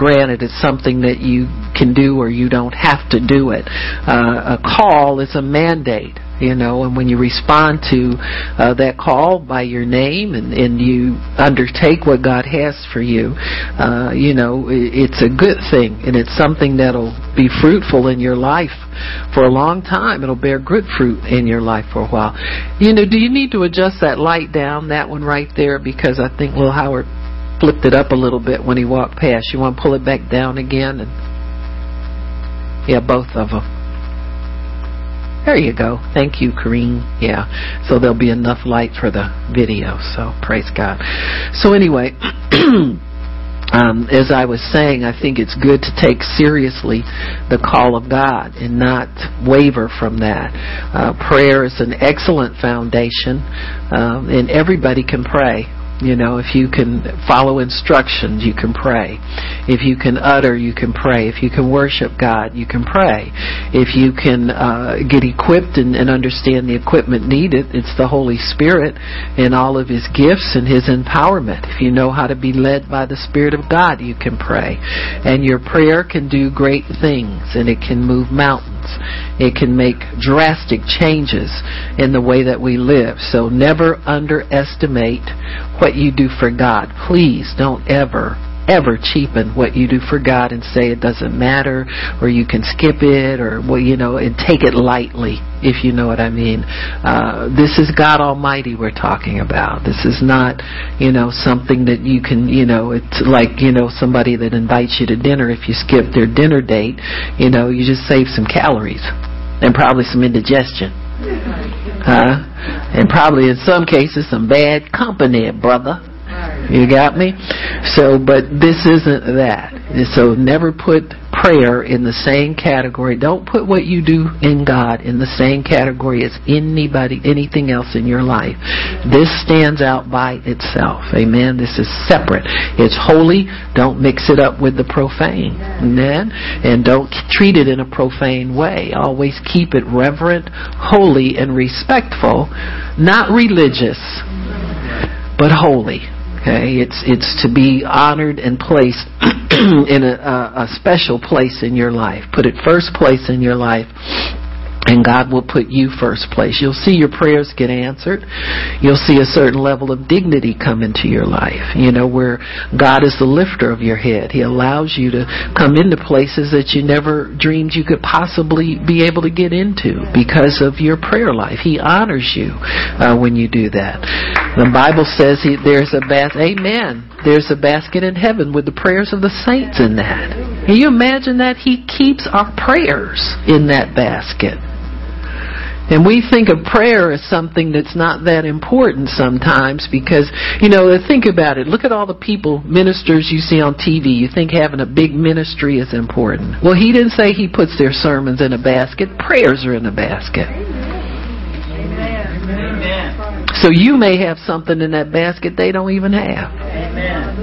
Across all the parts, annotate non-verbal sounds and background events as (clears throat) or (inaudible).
granted. It's something that you can do or you don't have to do it. Uh, a call is a mandate you know, and when you respond to uh, that call by your name and, and you undertake what God has for you, uh, you know, it's a good thing and it's something that'll be fruitful in your life for a long time. It'll bear good fruit in your life for a while. You know, do you need to adjust that light down, that one right there? Because I think Will Howard flipped it up a little bit when he walked past. You want to pull it back down again? And yeah, both of them. There you go. Thank you, Kareem. Yeah. So there'll be enough light for the video. So praise God. So anyway, (clears throat) um, as I was saying, I think it's good to take seriously the call of God and not waver from that. Uh, prayer is an excellent foundation, um, and everybody can pray. You know, if you can follow instructions, you can pray. If you can utter, you can pray. If you can worship God, you can pray. If you can uh, get equipped and, and understand the equipment needed, it's the Holy Spirit and all of His gifts and His empowerment. If you know how to be led by the Spirit of God, you can pray. And your prayer can do great things and it can move mountains. It can make drastic changes in the way that we live. So never underestimate what you do for God. Please don't ever ever cheapen what you do for God and say it doesn't matter or you can skip it or well you know and take it lightly if you know what I mean. Uh, this is God Almighty we're talking about. This is not you know something that you can you know it's like you know somebody that invites you to dinner if you skip their dinner date you know you just save some calories and probably some indigestion. Huh? And probably in some cases some bad company, brother. You got me? So, but this isn't that. So never put prayer in the same category. Don't put what you do in God in the same category as anybody, anything else in your life. This stands out by itself. Amen. This is separate. It's holy. Don't mix it up with the profane. Amen. And don't treat it in a profane way. Always keep it reverent, holy, and respectful. Not religious, but holy. Okay, it's it's to be honored and placed (clears throat) in a, a, a special place in your life. Put it first place in your life and God will put you first place. You'll see your prayers get answered. You'll see a certain level of dignity come into your life. You know, where God is the lifter of your head. He allows you to come into places that you never dreamed you could possibly be able to get into because of your prayer life. He honors you uh, when you do that. The Bible says he, there's a bath. Amen. There's a basket in heaven with the prayers of the saints in that. Can you imagine that? He keeps our prayers in that basket. And we think of prayer as something that's not that important sometimes because, you know, think about it. Look at all the people, ministers you see on TV. You think having a big ministry is important. Well, he didn't say he puts their sermons in a basket. Prayers are in a basket. Amen. So you may have something in that basket they don't even have. Amen.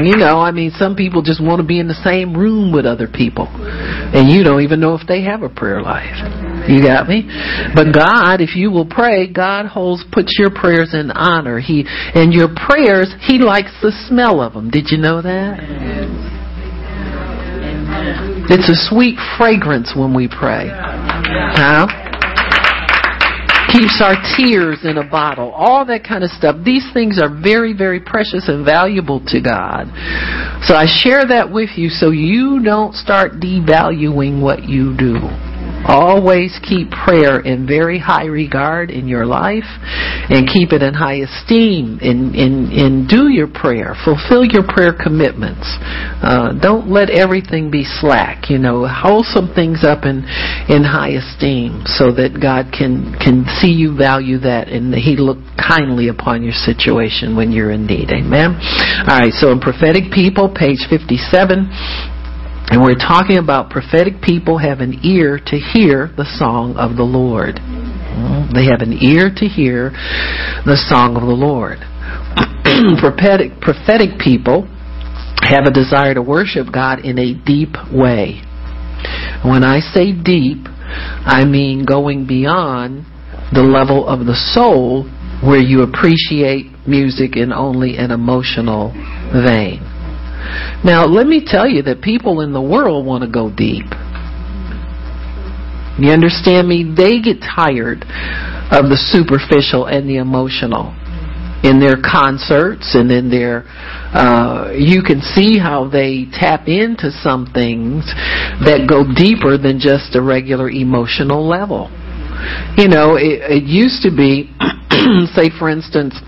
You know, I mean, some people just want to be in the same room with other people. And you don't even know if they have a prayer life. You got me? But God, if you will pray, God holds, puts your prayers in honor. He, and your prayers, He likes the smell of them. Did you know that? It's a sweet fragrance when we pray. Huh? Keeps our tears in a bottle, all that kind of stuff. These things are very, very precious and valuable to God. So I share that with you so you don't start devaluing what you do. Always keep prayer in very high regard in your life and keep it in high esteem and, and, and do your prayer. Fulfill your prayer commitments. Uh, don't let everything be slack. You know, hold some things up in, in high esteem so that God can, can see you value that and He look kindly upon your situation when you're in need. Amen. All right, so in prophetic people, page 57, and we're talking about prophetic people have an ear to hear the song of the Lord. Mm, they have an ear to hear the song of the Lord. (clears throat) prophetic, prophetic people have a desire to worship God in a deep way. When I say deep, I mean going beyond the level of the soul where you appreciate music in only an emotional vein. Now, let me tell you that people in the world want to go deep. You understand me? They get tired of the superficial and the emotional in their concerts and in their uh you can see how they tap into some things that go deeper than just a regular emotional level you know it, it used to be (clears throat) say for instance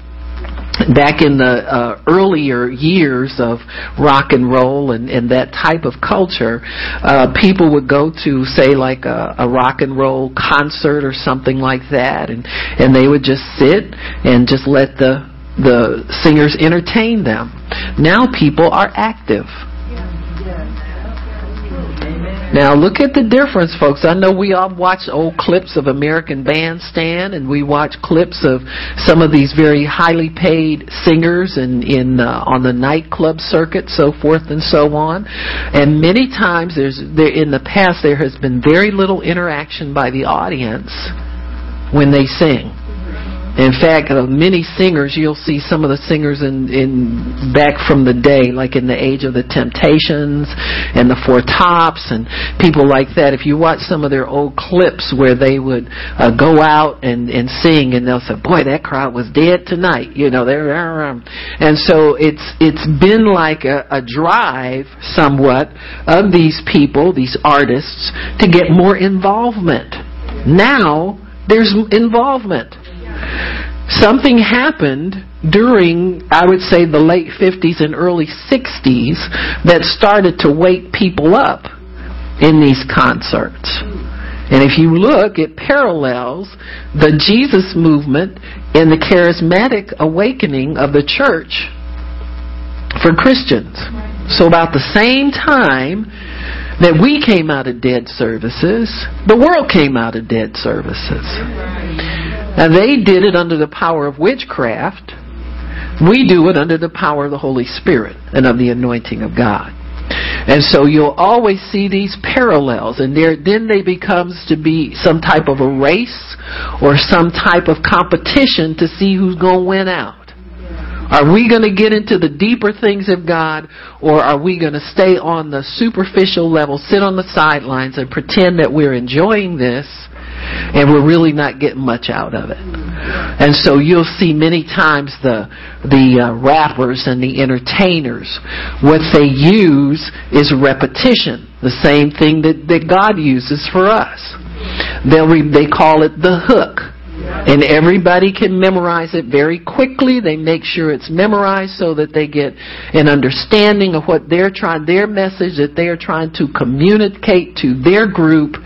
back in the uh, earlier years of rock and roll and, and that type of culture, uh, people would go to say like a, a rock and roll concert or something like that, and and they would just sit and just let the the singers entertain them. Now people are active. Now look at the difference, folks. I know we all watch old clips of American Bandstand, and we watch clips of some of these very highly paid singers in in uh, on the nightclub circuit, so forth and so on. And many times, there's there in the past there has been very little interaction by the audience when they sing. In fact, uh, many singers, you'll see some of the singers in, in back from the day, like in the age of the Temptations and the Four Tops and people like that. If you watch some of their old clips where they would uh, go out and, and sing and they'll say, boy, that crowd was dead tonight. You know, they're, and so it's, it's been like a, a drive somewhat of these people, these artists, to get more involvement. Now, there's involvement something happened during, I would say, the late 50s and early 60s that started to wake people up in these concerts. And if you look, it parallels the Jesus movement and the charismatic awakening of the church for Christians. So about the same time that we came out of dead services, the world came out of dead services. Now they did it under the power of witchcraft. We do it under the power of the Holy Spirit and of the anointing of God. And so you'll always see these parallels and then they becomes to be some type of a race or some type of competition to see who's going to win out. Are we going to get into the deeper things of God or are we going to stay on the superficial level, sit on the sidelines and pretend that we're enjoying this and we're really not getting much out of it. And so you'll see many times the the uh, rappers and the entertainers what they use is repetition, the same thing that that God uses for us. They'll re- they call it the hook. And everybody can memorize it very quickly. They make sure it's memorized so that they get an understanding of what they're trying, their message that they are trying to communicate to their group.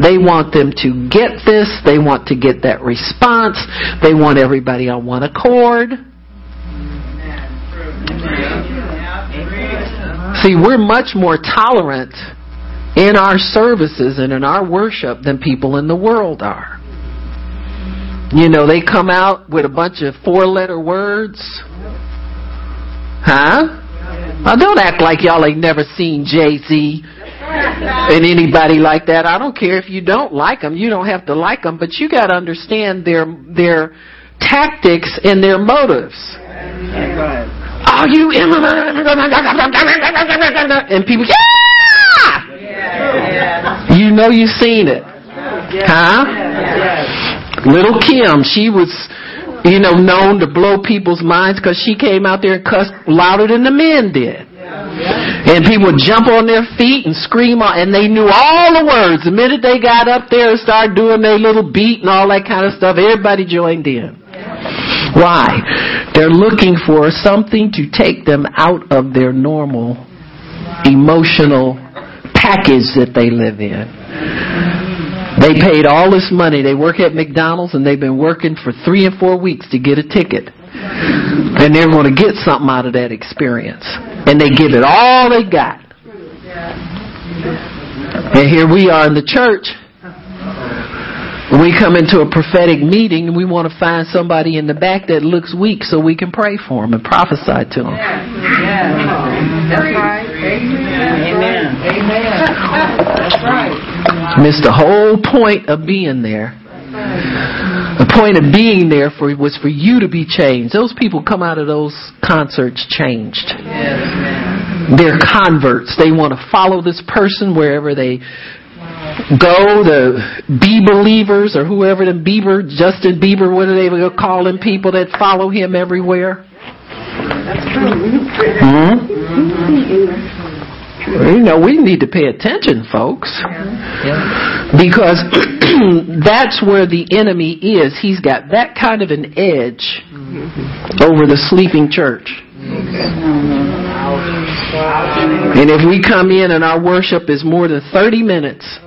They want them to get this. They want to get that response. They want everybody on one accord. See, we're much more tolerant in our services and in our worship than people in the world are. You know, they come out with a bunch of four letter words. Huh? Now don't act like y'all ain't never seen Jay-Z and anybody like that. I don't care if you don't like them. You don't have to like them, but you got to understand their their tactics and their motives. Are you and people yeah! You know you've seen it. Huh? Little Kim, she was, you know, known to blow people's minds because she came out there and cussed louder than the men did. And people would jump on their feet and scream, and they knew all the words. The minute they got up there and started doing their little beat and all that kind of stuff, everybody joined in. Why? They're looking for something to take them out of their normal emotional package that they live in. They paid all this money. They work at McDonald's and they've been working for three and four weeks to get a ticket. And they're going to get something out of that experience. And they give it all they got. And here we are in the church. We come into a prophetic meeting and we want to find somebody in the back that looks weak so we can pray for them and prophesy to them. That's right. Amen. Amen. That's right. Missed the whole point of being there. The point of being there for was for you to be changed. Those people come out of those concerts changed. They're converts. They want to follow this person wherever they go The be believers or whoever the Bieber, Justin Bieber, what are they calling people that follow him everywhere? Mm-hmm. You know, we need to pay attention, folks. Because (clears throat) that's where the enemy is. He's got that kind of an edge mm-hmm. over the sleeping church. Mm-hmm. And if we come in and our worship is more than 30 minutes,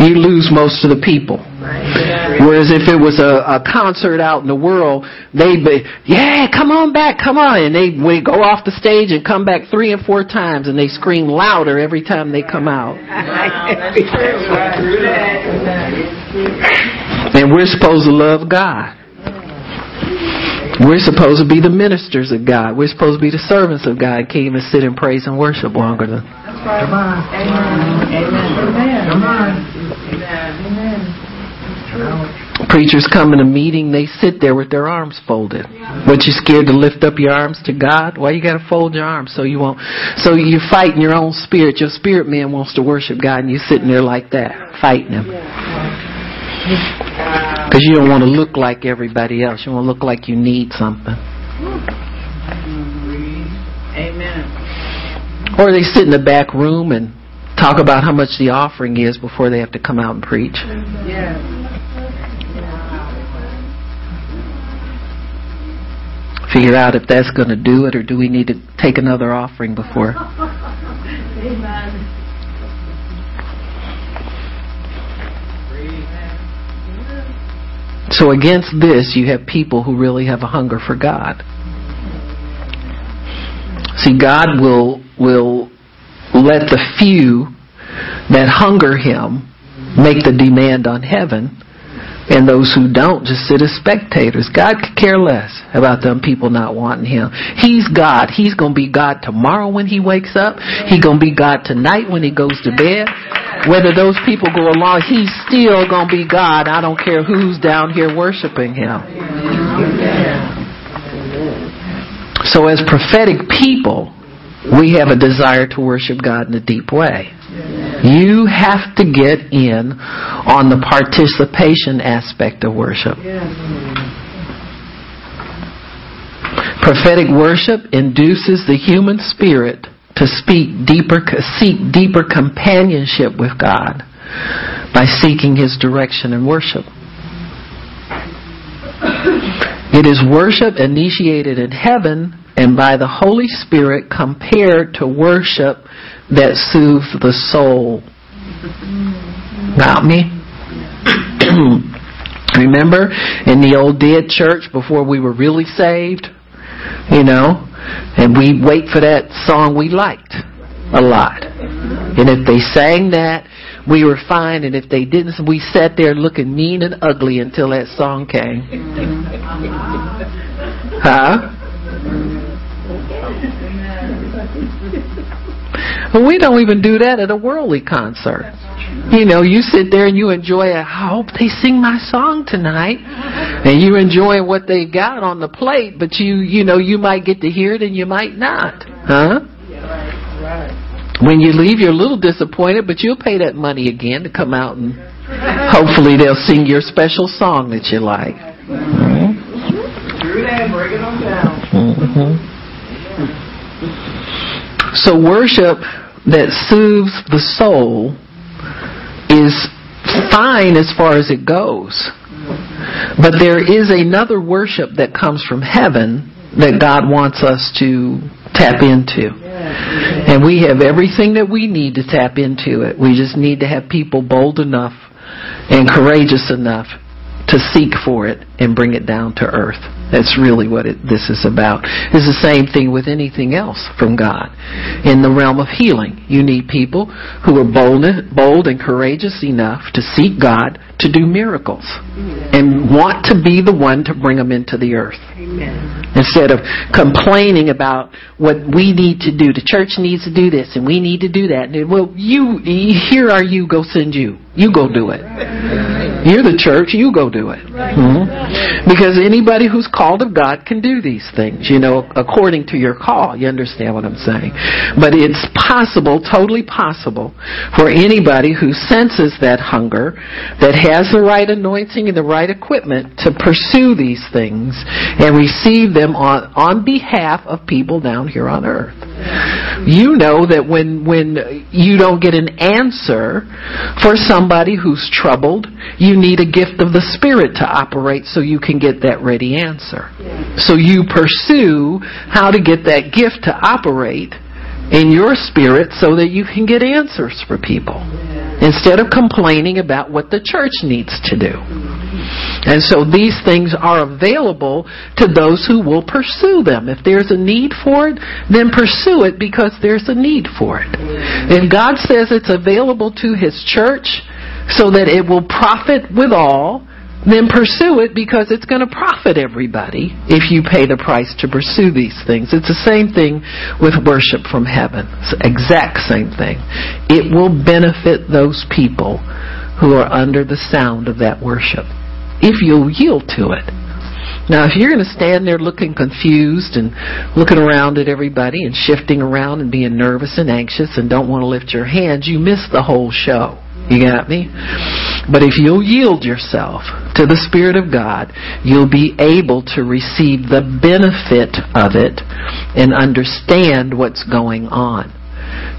you lose most of the people. Whereas if it was a, a concert out in the world, they'd be, yeah, come on back, come on. And they would go off the stage and come back three and four times and they scream louder every time they come out. and we're supposed to love God. We're supposed to be the ministers of God. We're supposed to be the servants of God. Can't even sit and praise and worship longer than. Come on. Amen. Amen. Come on. Preachers come in a meeting, they sit there with their arms folded. But you scared to lift up your arms to God? Why you got to fold your arms so you won't? So you're fighting your own spirit. Your spirit man wants to worship God, and you're sitting there like that, fighting him. Because you don't want to look like everybody else. You want to look like you need something. Amen. Or they sit in the back room and talk about how much the offering is before they have to come out and preach. Figure out if that's going to do it or do we need to take another offering before. So against this, you have people who really have a hunger for God. See, God will will let the few that hunger him make the demand on heaven and those who don't just sit as spectators. God could care less about them people not wanting him. He's God. He's going to be God tomorrow when he wakes up. He's going to be God tonight when he goes to bed. Whether those people go along, he's still going to be God. I don't care who's down here worshiping him. So as prophetic people, we have a desire to worship God in a deep way. You have to get in on the participation aspect of worship. Prophetic worship induces the human spirit to speak deeper, seek deeper companionship with God by seeking His direction in worship. It is worship initiated in heaven and by the Holy Spirit compared to worship that soothes the soul. Got me? (clears throat) Remember in the old dead church before we were really saved? You know? And we wait for that song we liked a lot. And if they sang that, we were fine. And if they didn't, we sat there looking mean and ugly until that song came. (laughs) Huh? We don't even do that at a worldly concert. You know, you sit there and you enjoy it. I hope they sing my song tonight. And you enjoy what they got on the plate, but you, you know, you might get to hear it and you might not. Huh? When you leave, you're a little disappointed, but you'll pay that money again to come out and hopefully they'll sing your special song that you like. Mm-hmm. So worship that soothes the soul is fine as far as it goes. But there is another worship that comes from heaven that God wants us to tap into. And we have everything that we need to tap into it. We just need to have people bold enough and courageous enough to seek for it and bring it down to earth. That's really what it, this is about. It's the same thing with anything else from God. In the realm of healing, you need people who are bold, bold and courageous enough to seek God to do miracles and want to be the one to bring them into the earth. Amen. Instead of complaining about what we need to do. The church needs to do this and we need to do that. And, Well, you, here are you, go send you. You go do it. You're the church, you go do it. Mm-hmm. Because anybody who's called of God can do these things, you know, according to your call. You understand what I'm saying? But it's possible, totally possible, for anybody who senses that hunger, that has the right anointing and the right equipment to pursue these things and receive them on, on behalf of people down here on earth. You know that when, when you don't get an answer for somebody who's troubled, you need a gift of the Spirit to operate so you can get that ready answer. So you pursue how to get that gift to operate in your spirit so that you can get answers for people instead of complaining about what the church needs to do. And so these things are available to those who will pursue them. If there's a need for it, then pursue it because there's a need for it. If God says it's available to His church so that it will profit with all, then pursue it because it's going to profit everybody if you pay the price to pursue these things. It's the same thing with worship from heaven. It's the exact same thing. It will benefit those people who are under the sound of that worship if you'll yield to it. Now, if you're going to stand there looking confused and looking around at everybody and shifting around and being nervous and anxious and don't want to lift your hands, you miss the whole show. You got me? But if you'll yield yourself to the Spirit of God, you'll be able to receive the benefit of it and understand what's going on.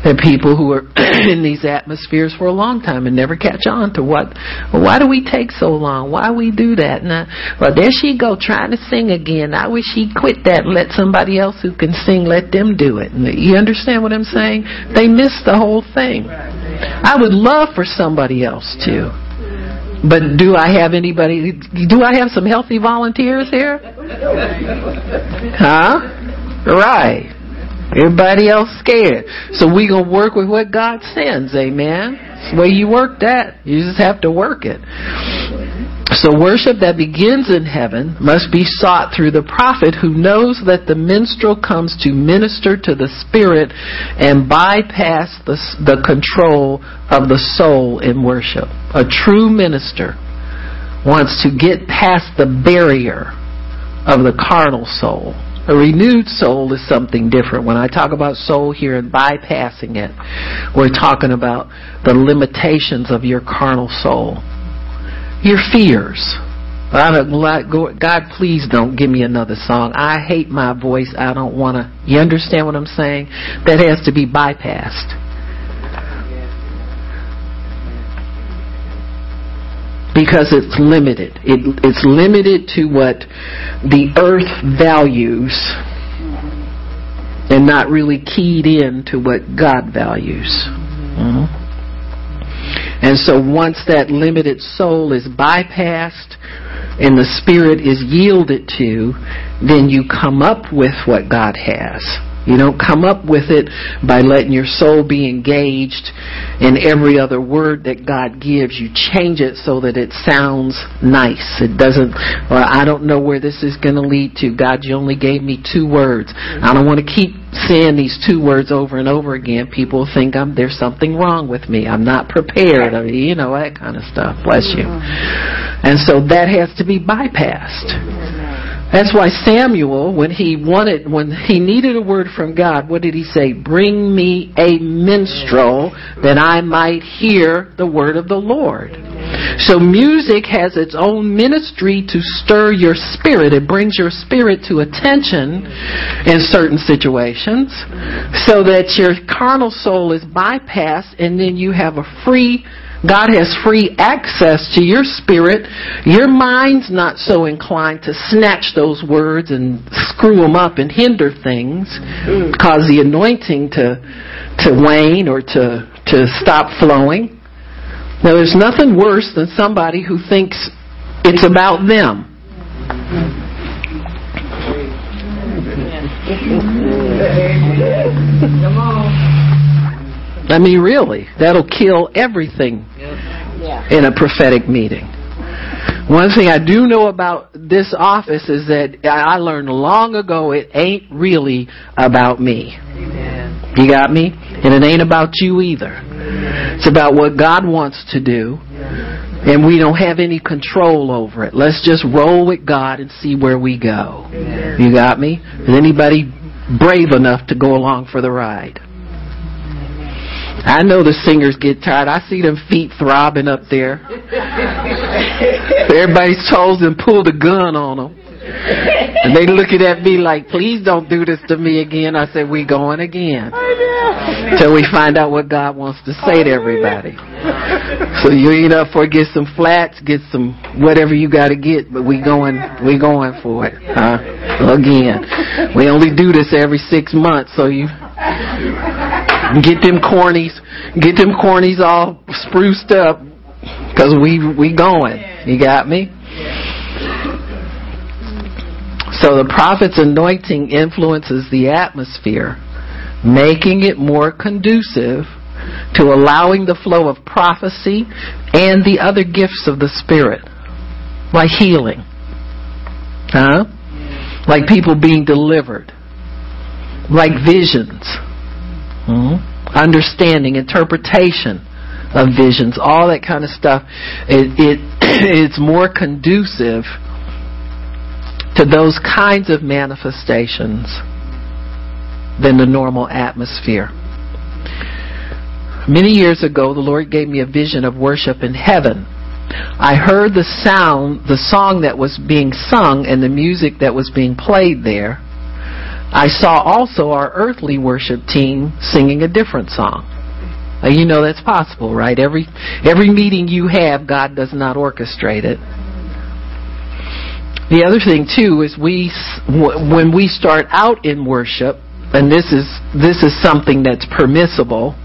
There are people who are (clears throat) in these atmospheres for a long time and never catch on to what, well, why do we take so long? Why we do that? And I, well, there she go trying to sing again. I wish she'd quit that and let somebody else who can sing, let them do it. And you understand what I'm saying? They miss the whole thing. I would love for somebody else to. But do I have anybody? Do I have some healthy volunteers here? Huh? Right. Everybody else scared. So we gonna work with what God sends, amen. It's the way you work that. You just have to work it. So worship that begins in heaven must be sought through the prophet who knows that the minstrel comes to minister to the spirit and bypass the, the control of the soul in worship. A true minister wants to get past the barrier of the carnal soul a renewed soul is something different. When I talk about soul here and bypassing it, we're talking about the limitations of your carnal soul. Your fears. God, please don't give me another song. I hate my voice. I don't want to. You understand what I'm saying? That has to be bypassed. Because it's limited. It, it's limited to what the earth values and not really keyed in to what God values. Mm-hmm. And so once that limited soul is bypassed and the spirit is yielded to, then you come up with what God has. You don't come up with it by letting your soul be engaged in every other word that God gives. You change it so that it sounds nice. It doesn't, well, I don't know where this is going to lead to. God, you only gave me two words. I don't want to keep saying these two words over and over again. People think I'm, there's something wrong with me. I'm not prepared. I mean, you know, that kind of stuff. Bless you. Mm-hmm. And so that has to be bypassed. That's why Samuel, when he wanted, when he needed a word from God, what did he say? Bring me a minstrel that I might hear the word of the Lord. So music has its own ministry to stir your spirit. It brings your spirit to attention in certain situations so that your carnal soul is bypassed and then you have a free God has free access to your spirit. Your mind's not so inclined to snatch those words and screw them up and hinder things, mm. cause the anointing to to wane or to to stop flowing. Now, there's nothing worse than somebody who thinks it's about them. Come on. I mean, really, that'll kill everything in a prophetic meeting. One thing I do know about this office is that I learned long ago it ain't really about me. You got me? And it ain't about you either. It's about what God wants to do. And we don't have any control over it. Let's just roll with God and see where we go. You got me? Is anybody brave enough to go along for the ride? I know the singers get tired. I see them feet throbbing up there. Everybody's toes and pulled a gun on them. And they looking at me like, please don't do this to me again. I said, we going again. Till we find out what God wants to say to everybody. So you eat up for get some flats, get some whatever you got to get, but we going, we going for it. Huh? Again. We only do this every six months, so you get them cornies, get them cornies all spruced up, cause we, we going. You got me? So the prophet's anointing influences the atmosphere, making it more conducive to allowing the flow of prophecy and the other gifts of the Spirit, like healing, huh? Like people being delivered, like visions, hmm? understanding, interpretation of visions, all that kind of stuff. It, it (clears throat) it's more conducive to those kinds of manifestations than the normal atmosphere. Many years ago, the Lord gave me a vision of worship in heaven. I heard the sound, the song that was being sung and the music that was being played there. I saw also our earthly worship team singing a different song. Uh, you know that's possible, right? Every every meeting you have, God does not orchestrate it. The other thing too is we when we start out in worship, and this is this is something that's permissible.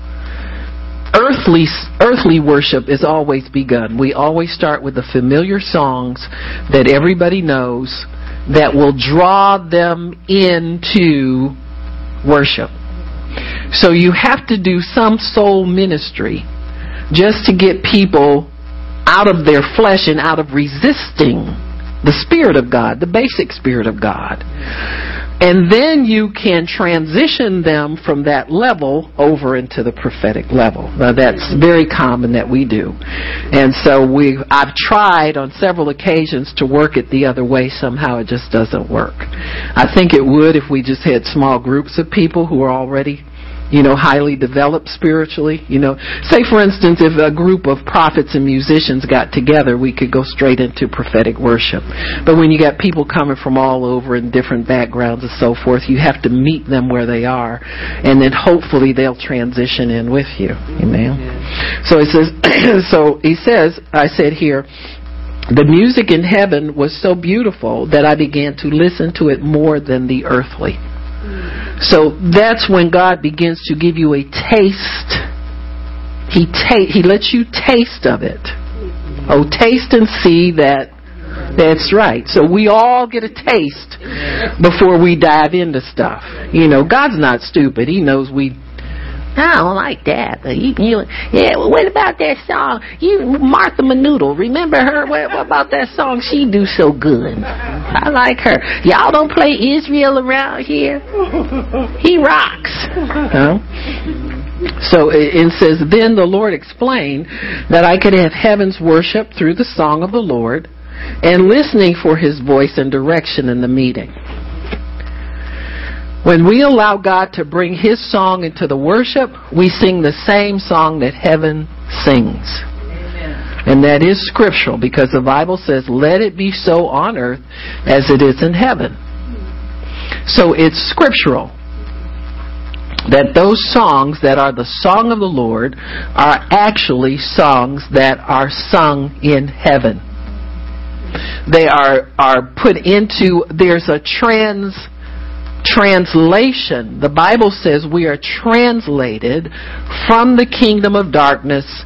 Earthly earthly worship is always begun. We always start with the familiar songs that everybody knows that will draw them into worship. So you have to do some soul ministry just to get people out of their flesh and out of resisting the Spirit of God, the basic Spirit of God. And then you can transition them from that level over into the prophetic level. Now that's very common that we do. And so we I've tried on several occasions to work it the other way. Somehow it just doesn't work. I think it would if we just had small groups of people who are already you know, highly developed spiritually. You know, say for instance, if a group of prophets and musicians got together, we could go straight into prophetic worship. But when you got people coming from all over and different backgrounds and so forth, you have to meet them where they are, and then hopefully they'll transition in with you. Amen. So he says. (clears throat) so he says. I said here. The music in heaven was so beautiful that I began to listen to it more than the earthly. So that's when God begins to give you a taste. He ta- he lets you taste of it. Oh, taste and see that that's right. So we all get a taste before we dive into stuff. You know, God's not stupid. He knows we I don't like that. You, you, yeah, what about that song? You, Martha Munizzi, remember her? What, what about that song? She do so good. I like her. Y'all don't play Israel around here. He rocks. Huh? So it says, Then the Lord explained that I could have heaven's worship through the song of the Lord and listening for his voice and direction in the meeting. When we allow God to bring His song into the worship, we sing the same song that heaven sings. Amen. And that is scriptural because the Bible says, let it be so on earth as it is in heaven. So it's scriptural that those songs that are the song of the Lord are actually songs that are sung in heaven. They are, are put into, there's a trans, translation. The Bible says we are translated from the kingdom of darkness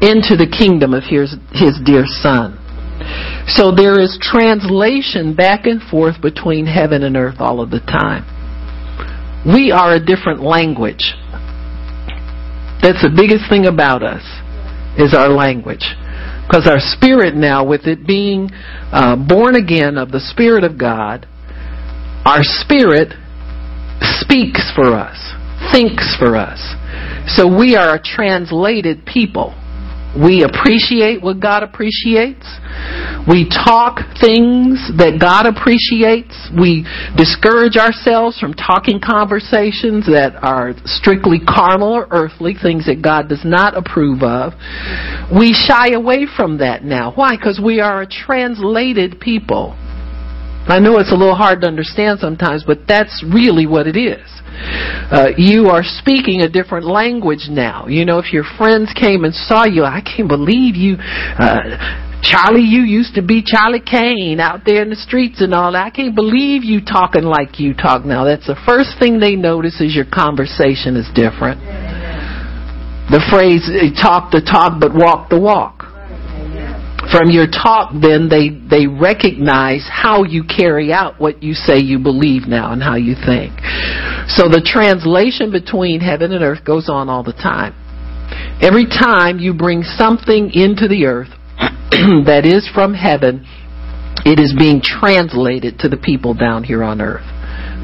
into the kingdom of his, his dear Son. So there is translation back and forth between heaven and earth all of the time. We are a different language. That's the biggest thing about us is our language. Because our spirit now, with it being uh, born again of the Spirit of God, our spirit speaks for us, thinks for us. So we are a translated people. We appreciate what God appreciates. We talk things that God appreciates. We discourage ourselves from talking conversations that are strictly carnal or earthly, things that God does not approve of. We shy away from that now. Why? Because we are a translated people. I know it's a little hard to understand sometimes, but that's really what it is. Uh, you are speaking a different language now. You know, if your friends came and saw you, I can't believe you, uh, Charlie, you used to be Charlie Kane out there in the streets and all that. I can't believe you talking like you talk now. That's the first thing they notice is your conversation is different. The phrase, talk the talk but walk the walk from your talk then they they recognize how you carry out what you say you believe now and how you think so the translation between heaven and earth goes on all the time every time you bring something into the earth (clears throat) that is from heaven it is being translated to the people down here on earth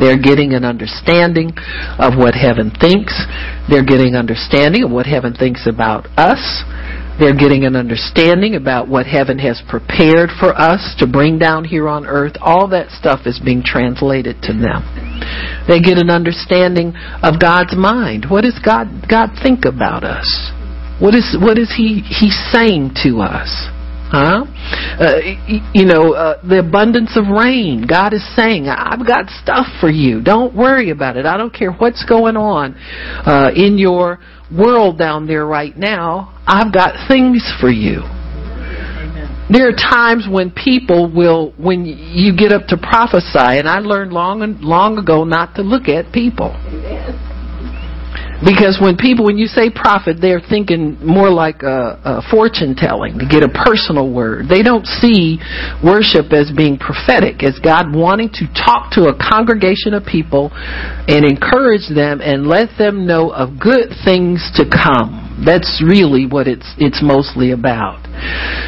they're getting an understanding of what heaven thinks. They're getting understanding of what heaven thinks about us. They're getting an understanding about what heaven has prepared for us to bring down here on earth. All that stuff is being translated to them. They get an understanding of God's mind. What does God God think about us? What is what is he he saying to us? Huh? Uh, you know, uh, the abundance of rain. God is saying, I've got stuff for you. Don't worry about it. I don't care what's going on uh, in your world down there right now, I've got things for you. There are times when people will, when you get up to prophesy, and I learned long and long ago not to look at people. Because when people, when you say prophet, they're thinking more like a, a fortune telling to get a personal word. They don't see worship as being prophetic, as God wanting to talk to a congregation of people and encourage them and let them know of good things to come. That's really what it's it's mostly about.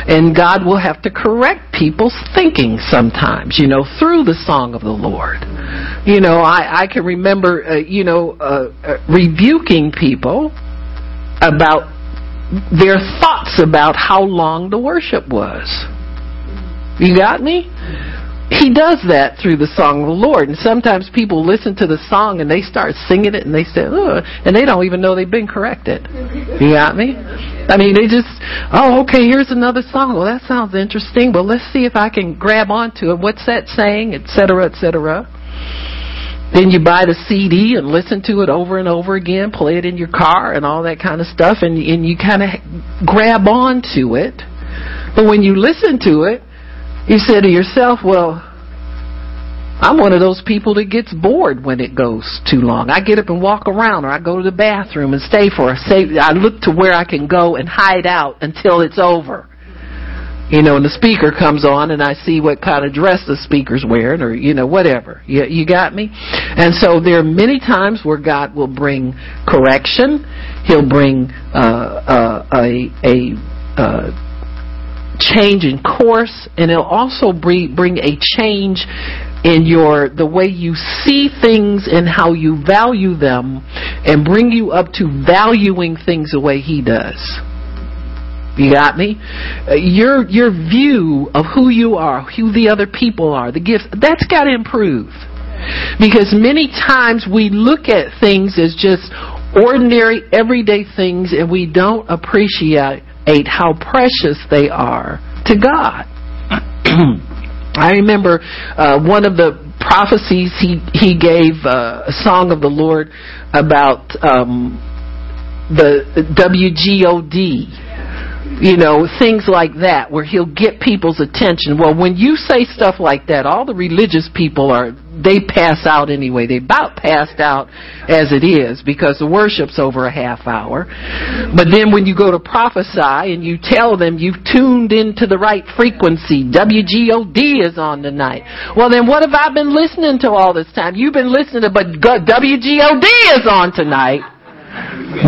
And God will have to correct people's thinking sometimes, you know, through the song of the Lord. You know, I I can remember uh, you know uh, uh, rebuking people about their thoughts about how long the worship was. You got me? He does that through the song of the Lord. And sometimes people listen to the song and they start singing it and they say, Ugh, and they don't even know they've been corrected. You got me? I mean, they just, oh, okay, here's another song. Well, that sounds interesting. Well, let's see if I can grab onto it. What's that saying? Et cetera, et cetera. Then you buy the CD and listen to it over and over again, play it in your car and all that kind of stuff, and, and you kind of grab onto it. But when you listen to it, you say to yourself, well, I'm one of those people that gets bored when it goes too long. I get up and walk around or I go to the bathroom and stay for a say I look to where I can go and hide out until it's over. You know, and the speaker comes on and I see what kind of dress the speaker's wearing or, you know, whatever. You, you got me? And so there are many times where God will bring correction. He'll bring, uh, uh, a, a, uh, change in course and it'll also bring bring a change in your the way you see things and how you value them and bring you up to valuing things the way he does. You got me? Uh, your your view of who you are who the other people are the gifts that's got to improve. Because many times we look at things as just ordinary everyday things and we don't appreciate how precious they are to God. (clears throat) I remember uh, one of the prophecies he he gave uh, a song of the Lord about um, the WGOD you know, things like that where he'll get people's attention. Well, when you say stuff like that, all the religious people are they pass out anyway. They about passed out as it is because the worship's over a half hour. But then when you go to prophesy and you tell them you've tuned into the right frequency, WGOD is on tonight. Well, then what have I been listening to all this time? You've been listening to, but WGOD is on tonight.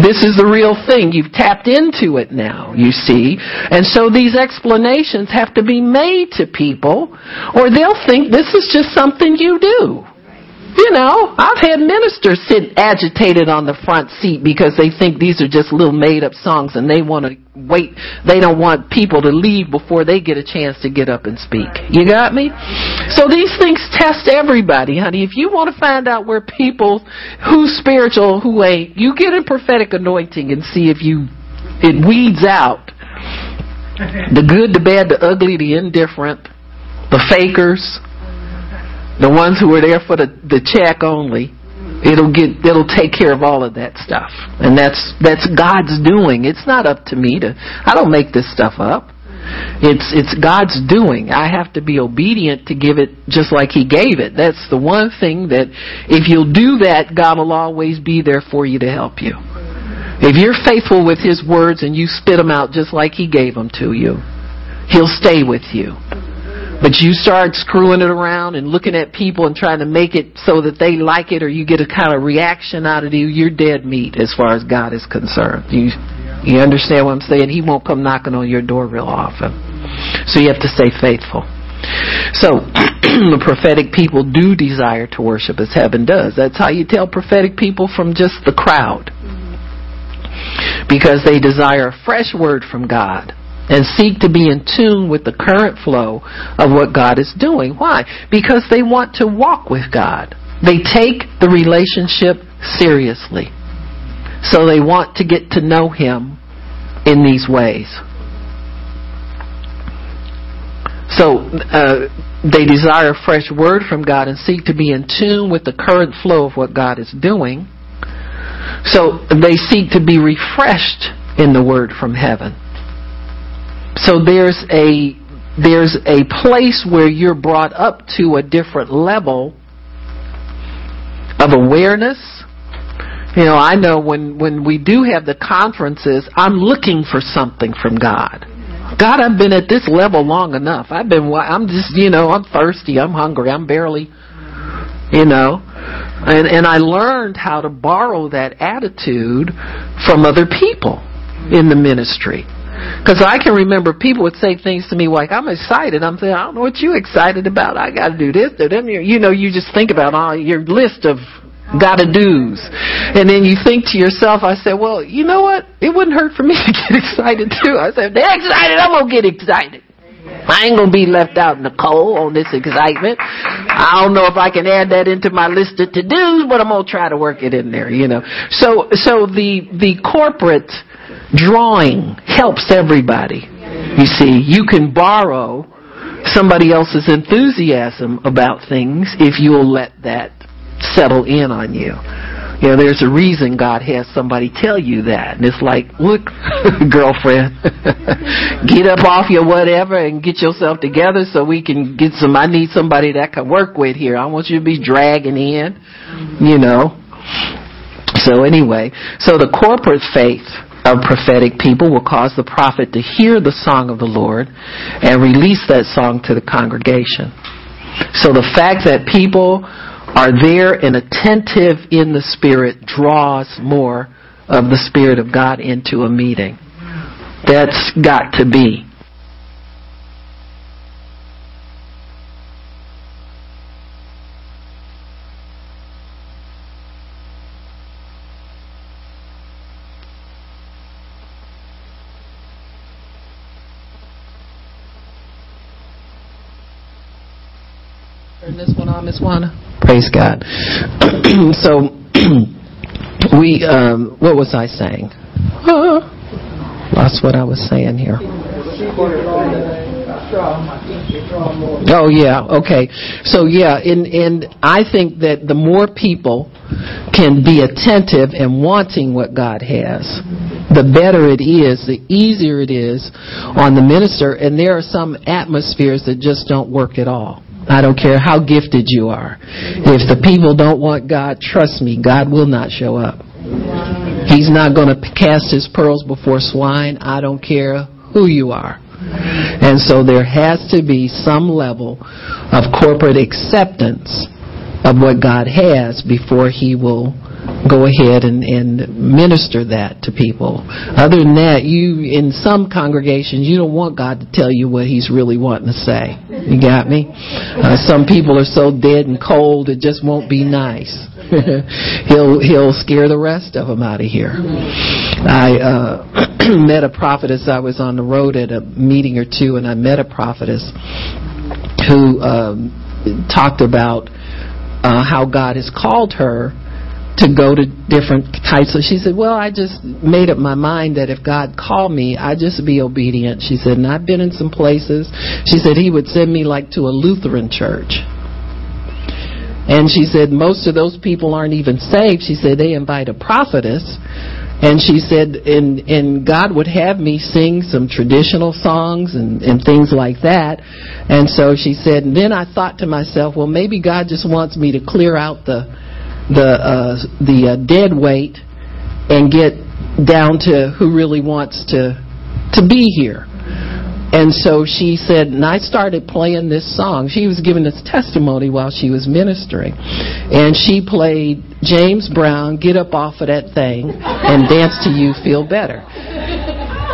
This is the real thing. You've tapped into it now, you see. And so these explanations have to be made to people or they'll think this is just something you do. You know, I've had ministers sit agitated on the front seat because they think these are just little made up songs and they want to wait. They don't want people to leave before they get a chance to get up and speak. You got me? So these things test everybody, honey. If you want to find out where people, who's spiritual, who ain't, you get a prophetic anointing and see if you, it weeds out the good, the bad, the ugly, the indifferent, the fakers, the ones who are there for the, the check only, it'll get it'll take care of all of that stuff. And that's that's God's doing. It's not up to me to I don't make this stuff up. It's it's God's doing. I have to be obedient to give it just like he gave it. That's the one thing that if you'll do that, God will always be there for you to help you. If you're faithful with his words and you spit them out just like he gave them to you, he'll stay with you. But you start screwing it around and looking at people and trying to make it so that they like it or you get a kind of reaction out of you, you're dead meat as far as God is concerned. You, you understand what I'm saying? He won't come knocking on your door real often. So you have to stay faithful. So, (clears throat) the prophetic people do desire to worship as heaven does. That's how you tell prophetic people from just the crowd. Because they desire a fresh word from God and seek to be in tune with the current flow of what God is doing. Why? Because they want to walk with God. They take the relationship seriously. So they want to get to know Him in these ways. So uh, they desire a fresh word from God and seek to be in tune with the current flow of what God is doing. So they seek to be refreshed in the word from heaven. So there's a there's a place where you're brought up to a different level of awareness. You know, I know when when we do have the conferences, I'm looking for something from God. God, I've been at this level long enough. I've been I'm just, you know, I'm thirsty, I'm hungry, I'm barely you know. And and I learned how to borrow that attitude from other people in the ministry. Because I can remember people would say things to me like, I'm excited. I'm saying, I don't know what you excited about. I got to do this. Do them. You know, you just think about all your list of gotta do's. And then you think to yourself, I said, well, you know what? It wouldn't hurt for me (laughs) to get excited too. I said, they're excited. I'm going to get excited. I ain't gonna be left out in the cold on this excitement. I don't know if I can add that into my list of to-dos, but I'm gonna try to work it in there, you know. So, so the, the corporate drawing helps everybody. You see, you can borrow somebody else's enthusiasm about things if you'll let that settle in on you. You know, there's a reason God has somebody tell you that. And it's like, look, (laughs) girlfriend, (laughs) get up off your whatever and get yourself together so we can get some, I need somebody that can work with here. I want you to be dragging in, you know. So anyway, so the corporate faith of prophetic people will cause the prophet to hear the song of the Lord and release that song to the congregation. So the fact that people are there and attentive in the Spirit draws more of the Spirit of God into a meeting. That's got to be. This one on, Miss Juana. Praise God. (clears throat) so (clears throat) we, um, what was I saying? (gasps) That's what I was saying here. Oh yeah, okay. So yeah, and and I think that the more people can be attentive and wanting what God has, the better it is, the easier it is on the minister. And there are some atmospheres that just don't work at all. I don't care how gifted you are. If the people don't want God, trust me, God will not show up. He's not going to cast his pearls before swine. I don't care who you are. And so there has to be some level of corporate acceptance of what God has before he will go ahead and, and minister that to people. Other than that, you in some congregations you don't want God to tell you what He's really wanting to say. You got me? Uh, some people are so dead and cold it just won't be nice. (laughs) he'll he'll scare the rest of them out of here. I uh, (clears throat) met a prophetess. I was on the road at a meeting or two, and I met a prophetess who um, talked about uh, how God has called her to go to different types of she said well i just made up my mind that if god called me i'd just be obedient. She said and i've been in some places. She said he would send me like to a lutheran church. And she said most of those people aren't even saved. She said they invite a prophetess. And she said and and god would have me sing some traditional songs and and things like that. And so she said and then i thought to myself well maybe god just wants me to clear out the the uh, the uh, dead weight and get down to who really wants to to be here. And so she said, and I started playing this song. She was giving this testimony while she was ministering. And she played James Brown, Get Up Off of That Thing, and Dance to You Feel Better.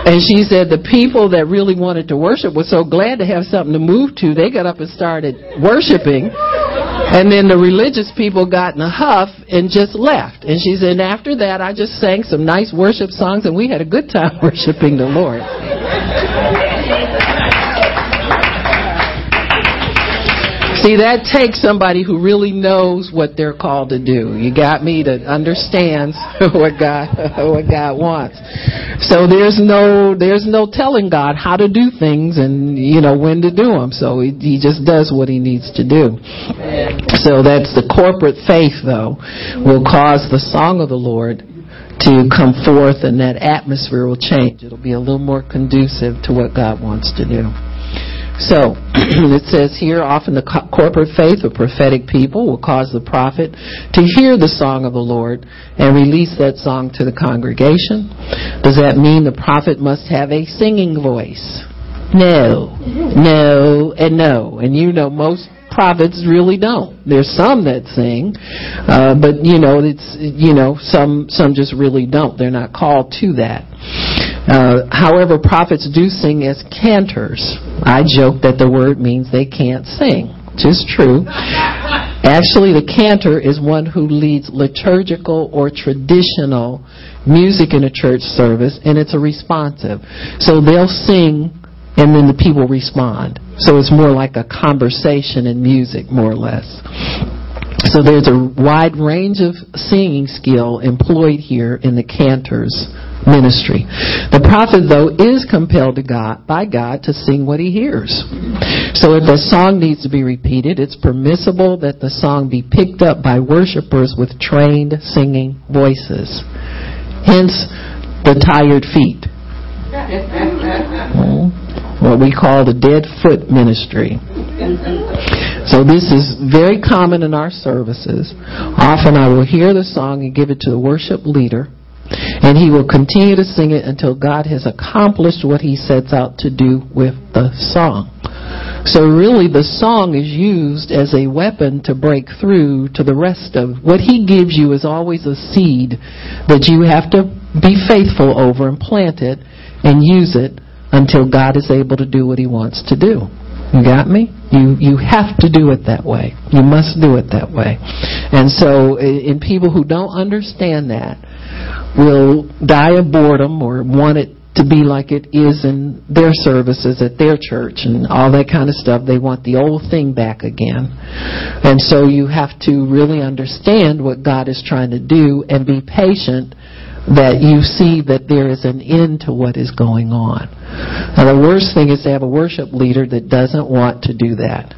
And she said the people that really wanted to worship were so glad to have something to move to, they got up and started worshiping. And then the religious people got in a huff and just left. And she said, and after that, I just sang some nice worship songs and we had a good time (laughs) worshiping the Lord. (laughs) See, that takes somebody who really knows what they're called to do. You got me that understands (laughs) what God (laughs) what God wants. So there's no there's no telling God how to do things and you know when to do them. So he, he just does what he needs to do. So that's the corporate faith though will cause the song of the Lord to come forth and that atmosphere will change. It'll be a little more conducive to what God wants to do. So (clears throat) it says here, often the co- corporate faith of prophetic people will cause the prophet to hear the song of the Lord and release that song to the congregation. Does that mean the prophet must have a singing voice? No, no, and no. And you know, most prophets really don't. There's some that sing, uh, but you know, it's you know, some some just really don't. They're not called to that. Uh, however, prophets do sing as cantors. I joke that the word means they can't sing, which is true. Actually, the cantor is one who leads liturgical or traditional music in a church service, and it's a responsive. So they'll sing, and then the people respond. So it's more like a conversation in music, more or less. So there's a wide range of singing skill employed here in the cantor's ministry. The prophet, though, is compelled to God, by God to sing what he hears. So if a song needs to be repeated, it's permissible that the song be picked up by worshipers with trained singing voices. Hence, the tired feet. (laughs) Hmm? what we call the dead foot ministry. So this is very common in our services. Often I will hear the song and give it to the worship leader, and he will continue to sing it until God has accomplished what he sets out to do with the song. So really the song is used as a weapon to break through to the rest of what he gives you is always a seed that you have to be faithful over and plant it and use it until God is able to do what he wants to do. You got me? You you have to do it that way. You must do it that way. And so in people who don't understand that will die of boredom or want it to be like it is in their services at their church and all that kind of stuff. They want the old thing back again. And so you have to really understand what God is trying to do and be patient that you see that there is an end to what is going on. Now, the worst thing is to have a worship leader that doesn't want to do that.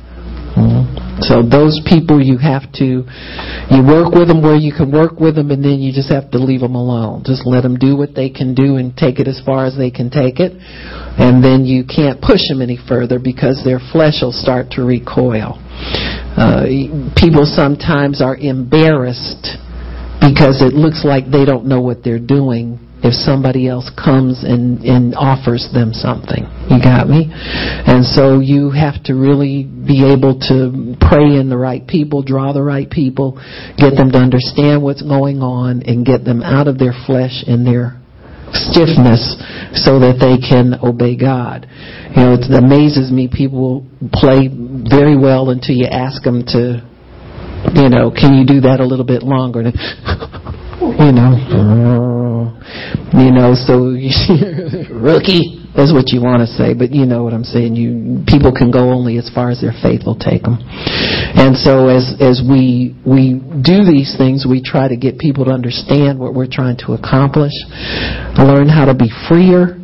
Mm-hmm. So those people you have to, you work with them where you can work with them, and then you just have to leave them alone. Just let them do what they can do and take it as far as they can take it, and then you can't push them any further because their flesh will start to recoil. Uh, people sometimes are embarrassed because it looks like they don't know what they're doing if somebody else comes and, and offers them something. You got me? And so you have to really be able to pray in the right people, draw the right people, get them to understand what's going on, and get them out of their flesh and their stiffness so that they can obey God. You know, it amazes me people play very well until you ask them to, you know, can you do that a little bit longer? (laughs) you know, you know, so (laughs) rookie is what you want to say, but you know what I'm saying. You people can go only as far as their faith will take them, and so as as we we do these things, we try to get people to understand what we're trying to accomplish, learn how to be freer,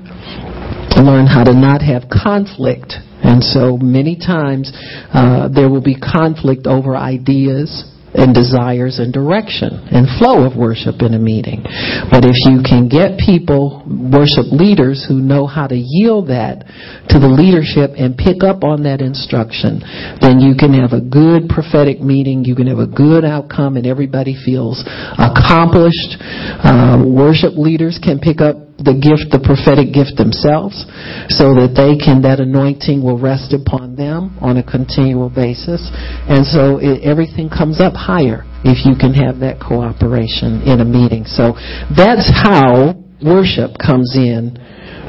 learn how to not have conflict. And so many times uh, there will be conflict over ideas and desires and direction and flow of worship in a meeting. But if you can get people, worship leaders who know how to yield that to the leadership and pick up on that instruction, then you can have a good prophetic meeting, you can have a good outcome and everybody feels accomplished. Uh, worship leaders can pick up the gift, the prophetic gift themselves, so that they can, that anointing will rest upon them on a continual basis. And so it, everything comes up higher if you can have that cooperation in a meeting. So that's how worship comes in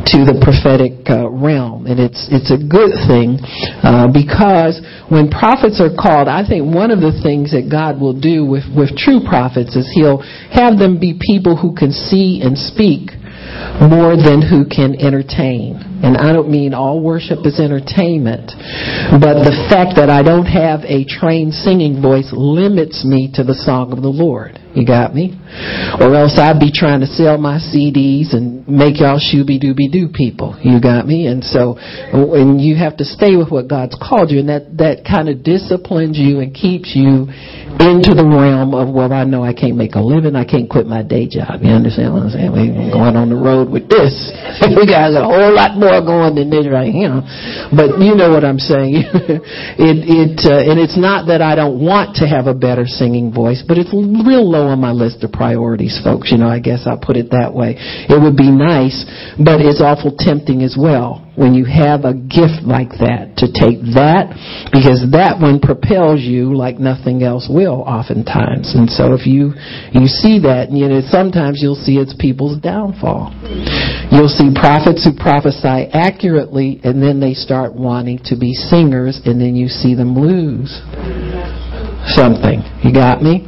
to the prophetic uh, realm, and it's it's a good thing uh, because when prophets are called, I think one of the things that God will do with with true prophets is He'll have them be people who can see and speak more than who can entertain. And I don't mean all worship is entertainment, but the fact that I don't have a trained singing voice limits me to the song of the Lord. You got me? Or else I'd be trying to sell my CDs and make y'all shooby dooby doo people. You got me? And so, and you have to stay with what God's called you, and that, that kind of disciplines you and keeps you into the realm of, well, I know I can't make a living. I can't quit my day job. You understand what I'm saying? We're going on the road with this. (laughs) we got a whole lot more going than this right here. But you know what I'm saying. (laughs) it, it, uh, and it's not that I don't want to have a better singing voice, but it's real low on my list of priorities, folks. You know, I guess I'll put it that way. It would be nice, but it's awful tempting as well when you have a gift like that to take that because that one propels you like nothing else will oftentimes. And so if you you see that, and you know, sometimes you'll see it's people's downfall. You'll see prophets who prophesy accurately and then they start wanting to be singers and then you see them lose something. You got me?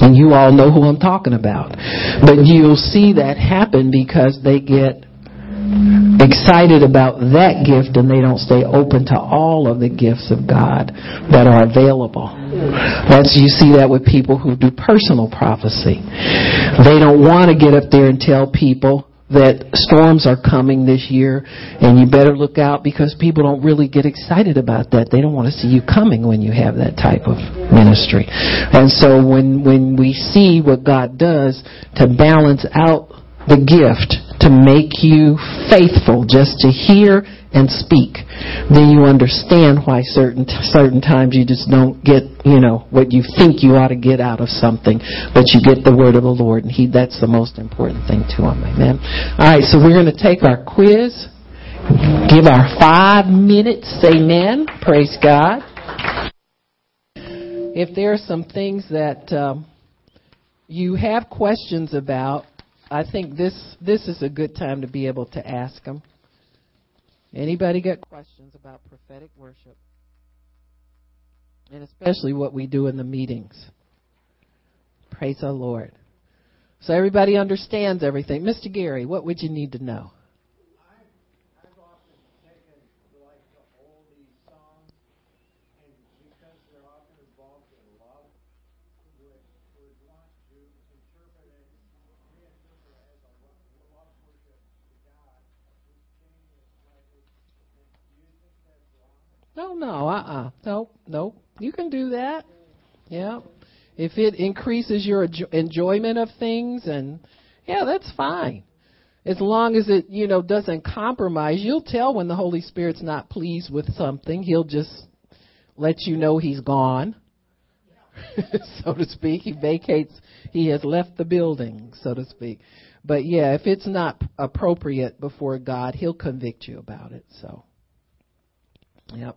And you all know who I'm talking about. But you'll see that happen because they get excited about that gift and they don't stay open to all of the gifts of God that are available. That's you see that with people who do personal prophecy. They don't want to get up there and tell people that storms are coming this year and you better look out because people don't really get excited about that. They don't want to see you coming when you have that type of ministry. And so when when we see what God does to balance out the gift to make you faithful just to hear and speak, then you understand why certain certain times you just don't get you know what you think you ought to get out of something, but you get the word of the Lord, and He that's the most important thing to Him. Amen. All right, so we're going to take our quiz, give our five minutes. Amen. Praise God. If there are some things that um, you have questions about, I think this this is a good time to be able to ask them. Anybody got questions about prophetic worship? And especially what we do in the meetings. Praise the Lord. So everybody understands everything. Mr. Gary, what would you need to know? No, no, uh uh-uh. uh. Nope, nope. You can do that. Yeah. If it increases your enjoyment of things and yeah, that's fine. As long as it, you know, doesn't compromise, you'll tell when the Holy Spirit's not pleased with something. He'll just let you know he's gone. (laughs) so to speak. He vacates, he has left the building, so to speak. But yeah, if it's not appropriate before God, he'll convict you about it. So, yep.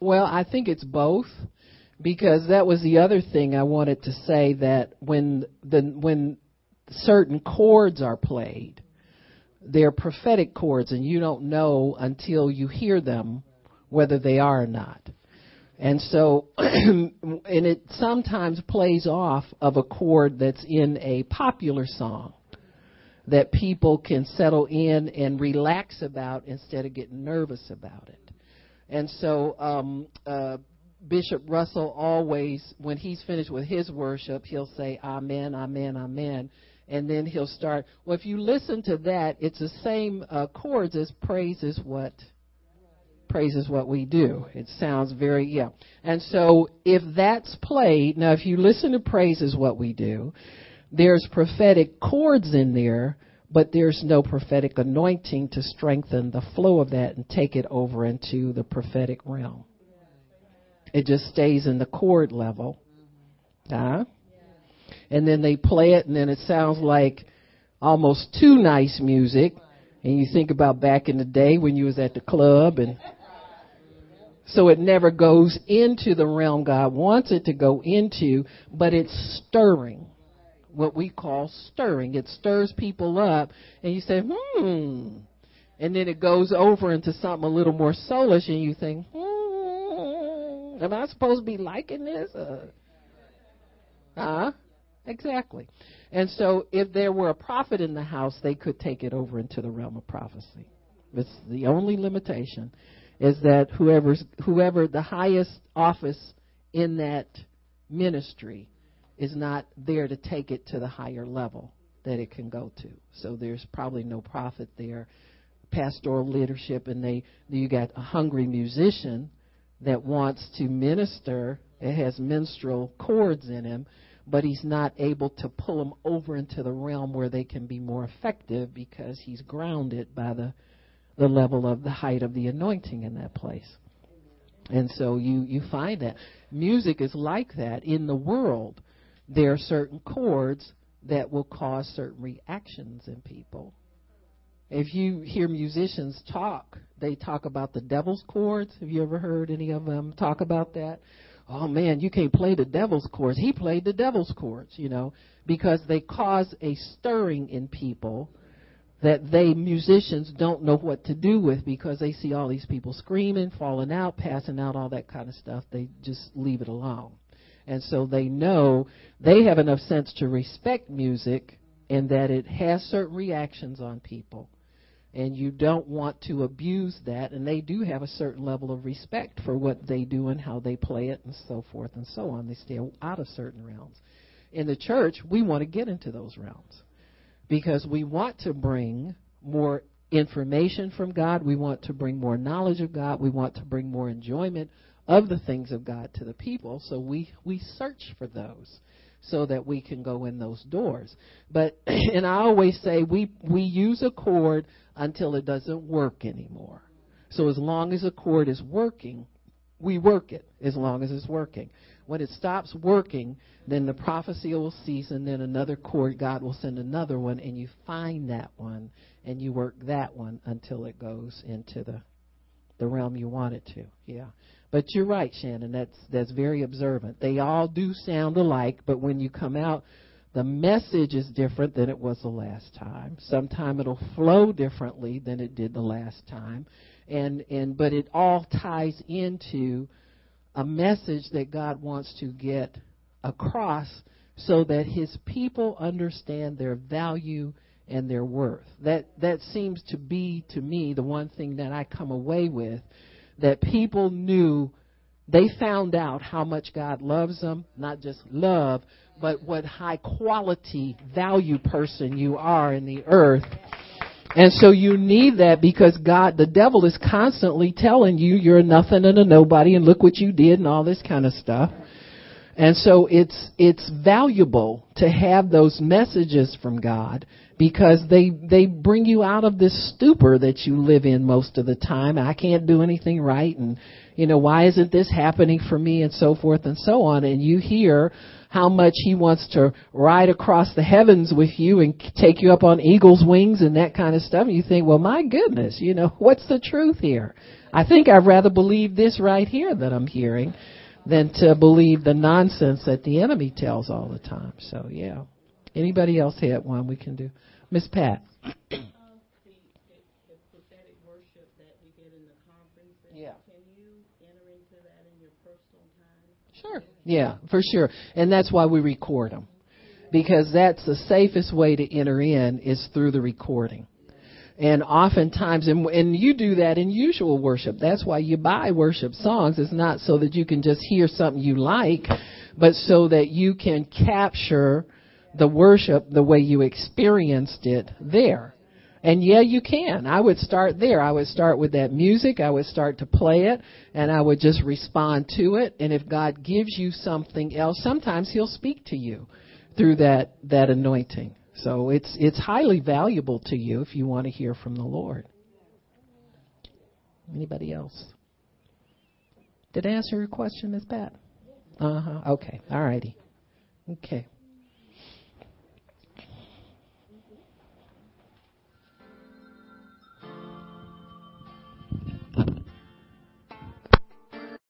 Well, I think it's both because that was the other thing I wanted to say that when the when certain chords are played, they're prophetic chords and you don't know until you hear them whether they are or not. And so, (clears throat) and it sometimes plays off of a chord that's in a popular song that people can settle in and relax about instead of getting nervous about it. And so, um, uh, Bishop Russell always, when he's finished with his worship, he'll say, Amen, Amen, Amen. And then he'll start. Well, if you listen to that, it's the same uh, chords as praise is what praise is what we do. It sounds very, yeah. And so if that's played, now if you listen to praise is what we do, there's prophetic chords in there, but there's no prophetic anointing to strengthen the flow of that and take it over into the prophetic realm. It just stays in the chord level. Huh? And then they play it, and then it sounds like almost too nice music. And you think about back in the day when you was at the club and so it never goes into the realm God wants it to go into, but it's stirring. What we call stirring. It stirs people up, and you say, hmm. And then it goes over into something a little more soulish, and you think, hmm, am I supposed to be liking this? Uh, huh? Exactly. And so if there were a prophet in the house, they could take it over into the realm of prophecy. It's the only limitation is that whoever's whoever the highest office in that ministry is not there to take it to the higher level that it can go to. So there's probably no prophet there, pastoral leadership, and they you got a hungry musician that wants to minister. It has minstrel chords in him, but he's not able to pull them over into the realm where they can be more effective because he's grounded by the the level of the height of the anointing in that place. And so you, you find that music is like that. In the world, there are certain chords that will cause certain reactions in people. If you hear musicians talk, they talk about the devil's chords. Have you ever heard any of them talk about that? Oh man, you can't play the devil's chords. He played the devil's chords, you know, because they cause a stirring in people that they musicians don't know what to do with because they see all these people screaming, falling out, passing out, all that kind of stuff. They just leave it alone. And so they know they have enough sense to respect music and that it has certain reactions on people. And you don't want to abuse that. And they do have a certain level of respect for what they do and how they play it and so forth and so on. They stay out of certain realms. In the church, we want to get into those realms because we want to bring more information from God. We want to bring more knowledge of God. We want to bring more enjoyment of the things of God to the people. So we, we search for those so that we can go in those doors. But, (clears throat) and I always say we, we use a chord until it doesn't work anymore. So as long as a chord is working, we work it as long as it's working. When it stops working, then the prophecy will cease, and then another chord God will send another one, and you find that one, and you work that one until it goes into the the realm you want it to. Yeah. But you're right, Shannon. That's that's very observant. They all do sound alike, but when you come out, the message is different than it was the last time. Sometime it'll flow differently than it did the last time. And and but it all ties into a message that God wants to get across so that his people understand their value and their worth. That that seems to be to me the one thing that I come away with that people knew they found out how much God loves them, not just love, but what high quality value person you are in the earth. And so you need that because God, the devil is constantly telling you you're nothing and a nobody and look what you did and all this kind of stuff. And so it's, it's valuable to have those messages from God because they, they bring you out of this stupor that you live in most of the time. I can't do anything right and, you know, why isn't this happening for me and so forth and so on. And you hear how much he wants to ride across the heavens with you and take you up on eagle's wings and that kind of stuff. And you think, well, my goodness, you know, (laughs) what's the truth here? I think I'd rather believe this right here that I'm hearing than to believe the nonsense that the enemy tells all the time. So, yeah. Anybody else had one we can do? Miss Pat. Yeah. Sure. Yeah, for sure. And that's why we record them. Because that's the safest way to enter in is through the recording. And oftentimes, and, and you do that in usual worship. That's why you buy worship songs. It's not so that you can just hear something you like, but so that you can capture the worship the way you experienced it there. And yeah, you can. I would start there. I would start with that music. I would start to play it and I would just respond to it. And if God gives you something else, sometimes He'll speak to you through that, that anointing. So it's it's highly valuable to you if you want to hear from the Lord. Anybody else? Did I answer your question, Ms. Pat? Uh huh. Okay. All righty. Okay.